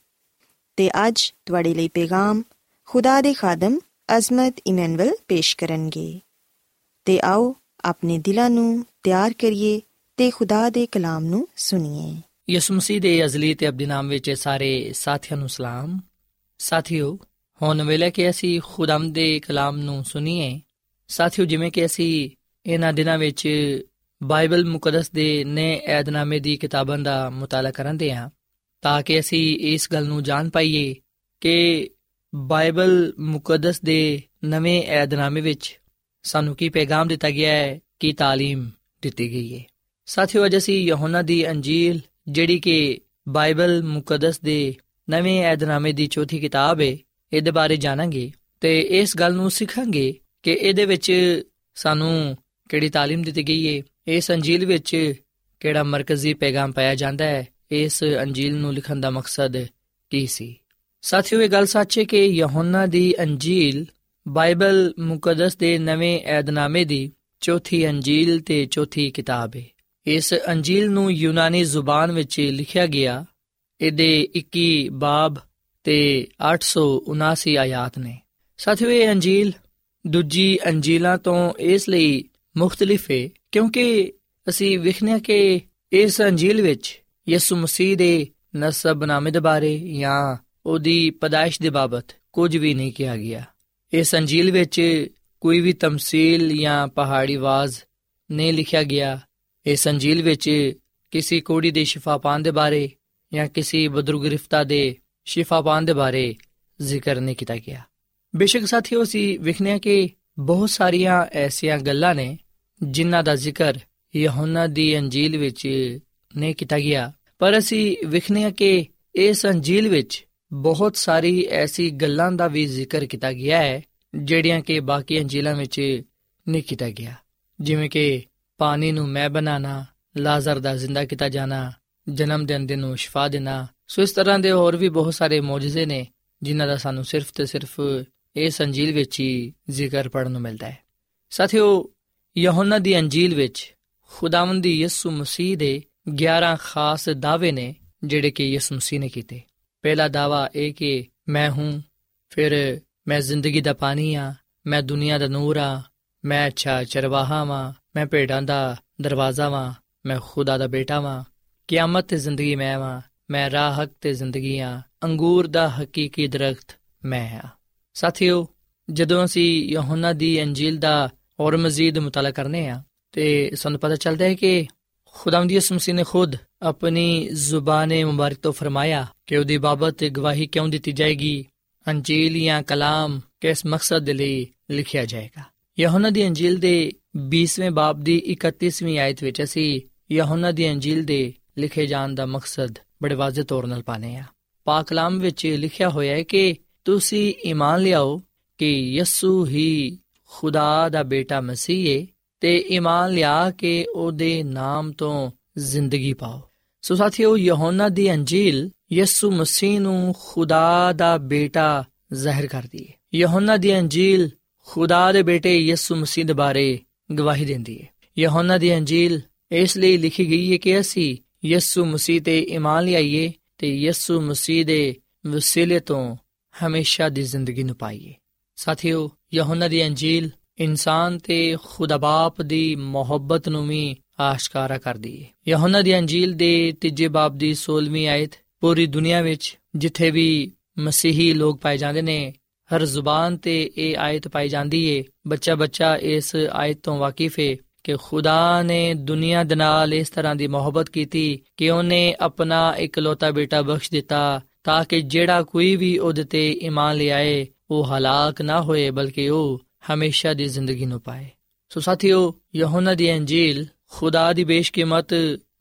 ਤੇ ਅੱਜ ਤੁਹਾਡੇ ਲਈ ਪੈਗਾਮ ਖੁਦਾ ਦੇ ਖਾਦਮ ਅਜ਼ਮਤ ਇਮਨੁਅਲ ਪੇਸ਼ ਕਰਨਗੇ। ਤੇ ਆਓ ਆਪਣੇ ਦਿਲਾਂ ਨੂੰ ਤਿਆਰ ਕਰੀਏ ਤੇ ਖੁਦਾ ਦੇ ਕਲਾਮ ਨੂੰ ਸੁਣੀਏ। ਯਿਸੂ ਮਸੀਹ ਦੇ ਅਜ਼ਲੀ ਤੇ ਅਬਦੀ ਨਾਮ ਵਿੱਚ ਸਾਰੇ ਸਾਥੀਆਂ ਨੂੰ ਸਲਾਮ। ਸਾਥੀਓ, ਹੁਣ ਵੇਲੇ ਕਿ ਅਸੀਂ ਖੁਦਾਮ ਦੇ ਕਲਾਮ ਨੂੰ ਸੁਣੀਏ, ਸਾਥੀਓ ਜਿਵੇਂ ਕਿ ਅਸੀਂ ਇਹਨਾਂ ਦਿਨਾਂ ਵਿੱਚ ਬਾਈਬਲ ਮੁਕੱਦਸ ਦੇ ਨੇ ਏਧਨਾਮੇ ਦੀ ਕਿਤਾਬਾਂ ਦਾ ਮਤਾਲਾ ਕਰਦੇ ਹਾਂ ਤਾਂ ਕਿ ਅਸੀਂ ਇਸ ਗੱਲ ਨੂੰ ਜਾਣ ਪਾਈਏ ਕਿ ਬਾਈਬਲ ਮੁਕੱਦਸ ਦੇ ਨਵੇਂ ਏਧਨਾਮੇ ਵਿੱਚ ਸਾਨੂੰ ਕੀ ਪੈਗਾਮ ਦਿੱਤਾ ਗਿਆ ਹੈ ਕੀ تعلیم ਦਿੱਤੀ ਗਈ ਹੈ ਸਾਥੀਓ ਅੱਜ ਅਸੀਂ ਯਹੋਨਾ ਦੀ ਅੰਜੀਲ ਜਿਹੜੀ ਕਿ ਬਾਈਬਲ ਮੁਕੱਦਸ ਦੇ ਨਵੇਂ ਏਧਨਾਮੇ ਦੀ ਚੌਥੀ ਕਿਤਾਬ ਹੈ ਇਹਦੇ ਬਾਰੇ ਜਾਣਾਂਗੇ ਤੇ ਇਸ ਗੱਲ ਨੂੰ ਸਿੱਖਾਂਗੇ ਕਿ ਇਹਦੇ ਵਿੱਚ ਸਾਨੂੰ ਕਿਹੜੀ تعلیم ਦਿੱਤੀ ਗਈ ਹੈ ਇਸ ਅੰਜੀਲ ਵਿੱਚ ਕਿਹੜਾ ਮਰਕਜ਼ੀ ਪੈਗਾਮ ਪਾਇਆ ਜਾਂਦਾ ਹੈ ਇਸ ਅੰਜੀਲ ਨੂੰ ਲਿਖਣ ਦਾ ਮਕਸਦ ਕੀ ਸੀ? ਸਾਥੀਓ, ਇਹ ਗੱਲ ਸੱਚ ਹੈ ਕਿ ਯਹੋਨਾ ਦੀ ਅੰਜੀਲ ਬਾਈਬਲ ਮੁਕੱਦਸ ਦੇ ਨਵੇਂ ਏਧਨਾਮੇ ਦੀ ਚੌਥੀ ਅੰਜੀਲ ਤੇ ਚੌਥੀ ਕਿਤਾਬ ਹੈ। ਇਸ ਅੰਜੀਲ ਨੂੰ ਯੂਨਾਨੀ ਜ਼ੁਬਾਨ ਵਿੱਚ ਲਿਖਿਆ ਗਿਆ, ਇਹਦੇ 21 ਬਾਬ ਤੇ 879 ਆਇਤ ਨੇ। ਸਾਥੀਓ, ਇਹ ਅੰਜੀਲ ਦੂਜੀ ਅੰਜੀਲਾਂ ਤੋਂ ਇਸ ਲਈ ਮੁxtਲਿਫ ਹੈ ਕਿਉਂਕਿ ਅਸੀਂ ਵਿਖਨੇ ਕਿ ਇਸ ਅੰਜੀਲ ਵਿੱਚ ਯਿਸੂ ਮਸੀਹ ਦੇ ਨਸਬ ਨਾਮੇ ਦੇ ਬਾਰੇ ਜਾਂ ਉਹਦੀ ਪਦਾਇਸ਼ ਦੇ ਬਾਬਤ ਕੁਝ ਵੀ ਨਹੀਂ ਕਿਹਾ ਗਿਆ। ਇਸ ਅੰਜੀਲ ਵਿੱਚ ਕੋਈ ਵੀ ਤਮਸੀਲ ਜਾਂ ਪਹਾੜੀ ਆਵਾਜ਼ ਨਹੀਂ ਲਿਖਿਆ ਗਿਆ। ਇਸ ਅੰਜੀਲ ਵਿੱਚ ਕਿਸੇ ਕੋੜੀ ਦੇ ਸ਼ਿਫਾ ਪਾਣ ਦੇ ਬਾਰੇ ਜਾਂ ਕਿਸੇ ਬਦਰੁ ਗ੍ਰਿਫਤਾ ਦੇ ਸ਼ਿਫਾ ਪਾਣ ਦੇ ਬਾਰੇ ਜ਼ਿਕਰ ਨਹੀਂ ਕੀਤਾ ਗਿਆ। ਬੇਸ਼ੱਕ ਸਾਥੀਓ ਸੀ ਵਿਖਨੇ ਕਿ ਬਹੁਤ ਸਾਰੀਆਂ ਐਸੀਆਂ ਗੱਲਾਂ ਨੇ ਜਿਨ੍ਹਾਂ ਦਾ ਜ਼ਿਕਰ ਯਹੋਨਾ ਦੀ ਅੰਜੀਲ ਵਿੱਚ ਨਹੀਂ ਕੀਤਾ ਗਿਆ। ਪਰ ਅਸੀਂ ਵਿਖਨੇ ਕਿ ਇਸ ਅੰਜੀਲ ਵਿੱਚ ਬਹੁਤ ਸਾਰੀ ਐਸੀ ਗੱਲਾਂ ਦਾ ਵੀ ਜ਼ਿਕਰ ਕੀਤਾ ਗਿਆ ਹੈ, ਜਿਹੜੀਆਂ ਕਿ ਬਾਕੀ ਅੰਜੀਲਾਂ ਵਿੱਚ ਨਹੀਂ ਕੀਤਾ ਗਿਆ। ਜਿਵੇਂ ਕਿ ਪਾਣੀ ਨੂੰ ਮੈਂ ਬਣਾਣਾ ਲਾਜ਼ਰ ਦਾ ਜ਼ਿੰਦਾ ਕੀਤਾ ਜਾਣਾ, ਜਨਮ ਦਿਨ ਦੇ ਨੂੰ ਸ਼ਿਫਾ ਦੇਣਾ। ਸੋ ਇਸ ਤਰ੍ਹਾਂ ਦੇ ਹੋਰ ਵੀ ਬਹੁਤ ਸਾਰੇ ਮੌਜੂਜ਼ੇ ਨੇ, ਜਿਨ੍ਹਾਂ ਦਾ ਸਾਨੂੰ ਸਿਰਫ ਤੇ ਸਿਰਫ ਇਸ ਅੰਜੀਲ ਵਿੱਚ ਹੀ ਜ਼ਿਕਰ ਪੜਨ ਨੂੰ ਮਿਲਦਾ ਹੈ। ਸਾਥੀਓ, ਯਹੋਨਾ ਦੀ ਅੰਜੀਲ ਵਿੱਚ ਖੁਦਾਵੰਦ ਦੀ ਯਿਸੂ ਮਸੀਹ ਦੇ 11 ਖਾਸ ਦਾਅਵੇ ਨੇ ਜਿਹੜੇ ਕਿ ਯਿਸੂ ਮਸੀਹ ਨੇ ਕੀਤੇ। ਪਹਿਲਾ ਦਾਵਾ ਇਹ ਕਿ ਮੈਂ ਹੂੰ, ਫਿਰ ਮੈਂ ਜ਼ਿੰਦਗੀ ਦਾ ਪਾਣੀ ਆ, ਮੈਂ ਦੁਨੀਆ ਦਾ ਨੂਰ ਆ, ਮੈਂ ਅੱਛਾ ਚਰਵਾਹਾ ਵਾਂ, ਮੈਂ ਭੇਡਾਂ ਦਾ ਦਰਵਾਜ਼ਾ ਵਾਂ, ਮੈਂ ਖੁਦਾ ਦਾ ਬੇਟਾ ਵਾਂ। ਕਿਆਮਤ ਤੇ ਜ਼ਿੰਦਗੀ ਮੈਂ ਵਾਂ, ਮੈਂ ਰਾਹ ਹਕ ਤੇ ਜ਼ਿੰਦਗੀ ਆ, ਅੰਗੂਰ ਦਾ ਹਕੀਕੀ ਦਰਖਤ ਮੈਂ ਆ। ਸਾਥੀਓ, ਜਦੋਂ ਅਸੀਂ ਯਹੋਨਾ ਦੀ ਅੰਜੀਲ ਦਾ ਔਰ ਮਜ਼ੀਦ ਮੁਤਾਲਾ ਕਰਨੇ ਆ, ਤੇ ਸਾਨੂੰ ਪਤਾ ਚੱਲਦਾ ਹੈ ਕਿ ਖੁਦਾਵੰਦ ਯਿਸੂ ਮਸੀਹ ਨੇ ਖੁਦ ਆਪਣੀ ਜ਼ੁਬਾਨ ਮੁਬਾਰਕ ਤੋਂ ਫਰਮਾਇਆ ਕਿ ਉਹਦੀ ਬਾਬਤ ਗਵਾਹੀ ਕਿਉਂ ਦਿੱਤੀ ਜਾਏਗੀ? ਅੰਜੀਲ ਜਾਂ ਕਲਾਮ ਕਿਸ ਮਕਸਦ ਦੇ ਲਈ ਲਿਖਿਆ ਜਾਏਗਾ? ਯਹੋਨਾ ਦੀ ਅੰਜੀਲ ਦੇ 20ਵੇਂ ਬਾਬ ਦੀ 31ਵੀਂ ਆਇਤ ਵਿੱਚ ਅਸੀਂ ਯਹੋਨਾ ਦੀ ਅੰਜੀਲ ਦੇ ਲਿਖੇ ਜਾਣ ਦਾ ਮਕਸਦ ਬੜੇ ਵਾਜ਼ਿਹ ਤੌਰ ਨਾਲ ਪਾਣੇ ਆ ਪਾਕ ਕਲਾਮ ਵਿੱਚ ਲਿਖਿਆ ਹੋਇਆ ਹੈ ਕਿ ਤੁਸੀਂ ਈਮਾਨ ਲਿਆਓ ਕਿ ਯਸੂ ਹੀ ਖੁਦਾ ਦਾ ਬੇਟਾ ਮਸੀਹ ਹੈ ਤੇ ਈਮਾਨ ਲਿਆ ਕੇ ਉਹਦੇ ਨਾਮ ਤੋਂ ਜ਼ਿੰਦਗੀ ਪਾਓ। ਸੋ ਸਾਥੀਓ, ਯਹੋਨਾ ਦੀ ਅੰਜੀਲ ਯਿਸੂ ਮਸੀਹ ਨੂੰ ਖੁਦਾ ਦਾ ਬੇਟਾ ਜ਼ਾਹਿਰ ਕਰਦੀ ਹੈ ਯਹੋਨਾ ਦੀ ਅੰਜੀਲ ਖੁਦਾ ਦੇ ਬੇਟੇ ਯਿਸੂ ਮਸੀਹ ਦੇ ਬਾਰੇ ਗਵਾਹੀ ਦਿੰਦੀ ਹੈ ਯਹੋਨਾ ਦੀ ਅੰਜੀਲ ਇਸ ਲਈ ਲਿਖੀ ਗਈ ਹੈ ਕਿ ਅਸੀਂ ਯਿਸੂ ਮਸੀਹ ਤੇ ਈਮਾਨ ਲਿਆਈਏ ਤੇ ਯਿਸੂ ਮਸੀਹ ਦੇ ਵਸੀਲੇ ਤੋਂ ਹਮੇਸ਼ਾ ਦੀ ਜ਼ਿੰਦਗੀ ਨੂੰ ਪਾਈਏ। ਸਾਥੀਓ, ਯਹੋਨਾ ਦੀ ਅੰਜੀਲ ਇਨਸਾਨ ਤੇ ਖੁਦਾ ਬਾਪ ਦੀ ਮੁਹੱਬਤ ਨੂੰ ਵੀ ਆਸ਼ਕਾਰਾ ਕਰਦੀ ਹੈ ਯਹੋਨਾ ਦੀ ਅੰਜੀਲ ਦੇ ਤੀਜੇ ਬਾਬ ਦੀ 16ਵੀਂ ਆਇਤ ਪੂਰੀ ਦੁਨੀਆ ਵਿੱਚ ਜਿੱਥੇ ਵੀ ਮਸੀਹੀ ਲੋਕ ਪਾਏ ਜਾਂਦੇ ਨੇ, ਹਰ ਜ਼ੁਬਾਨ ਤੇ ਇਹ ਆਇਤ ਪਾਈ ਜਾਂਦੀ ਏ। ਬੱਚਾ ਬੱਚਾ ਇਸ ਆਇਤ ਤੋਂ ਵਾਕਿਫ ਏ ਕਿ ਖੁਦਾ ਨੇ ਦੁਨੀਆ ਦੇ ਨਾਲ ਇਸ ਤਰ੍ਹਾਂ ਦੀ ਮੁਹੱਬਤ ਕੀਤੀ ਕਿ ਉਹਨੇ ਆਪਣਾ ਇਕਲੌਤਾ ਬੇਟਾ ਬਖਸ਼ ਦਿੱਤਾ ਤਾਂ ਕਿ ਜਿਹੜਾ ਕੋਈ ਵੀ ਉਹਦੇ ਤੇ ਈਮਾਨ ਲਿਆਏ, ਉਹ ਹਲਾਕ ਨਾ ਹੋਏ ਬਲਕਿ ਉਹ ਹਮੇਸ਼ਾ ਦੀ ਜ਼ਿੰਦਗੀ ਨੂੰ ਪਾਏ। ਸੋ ਸਾਥੀਓ, ਯਹੋਨਾ ਦੀ ਅੰਜੀਲ ਖੁਦਾ ਦੀ ਬੇਸ਼ਕੀਮਤ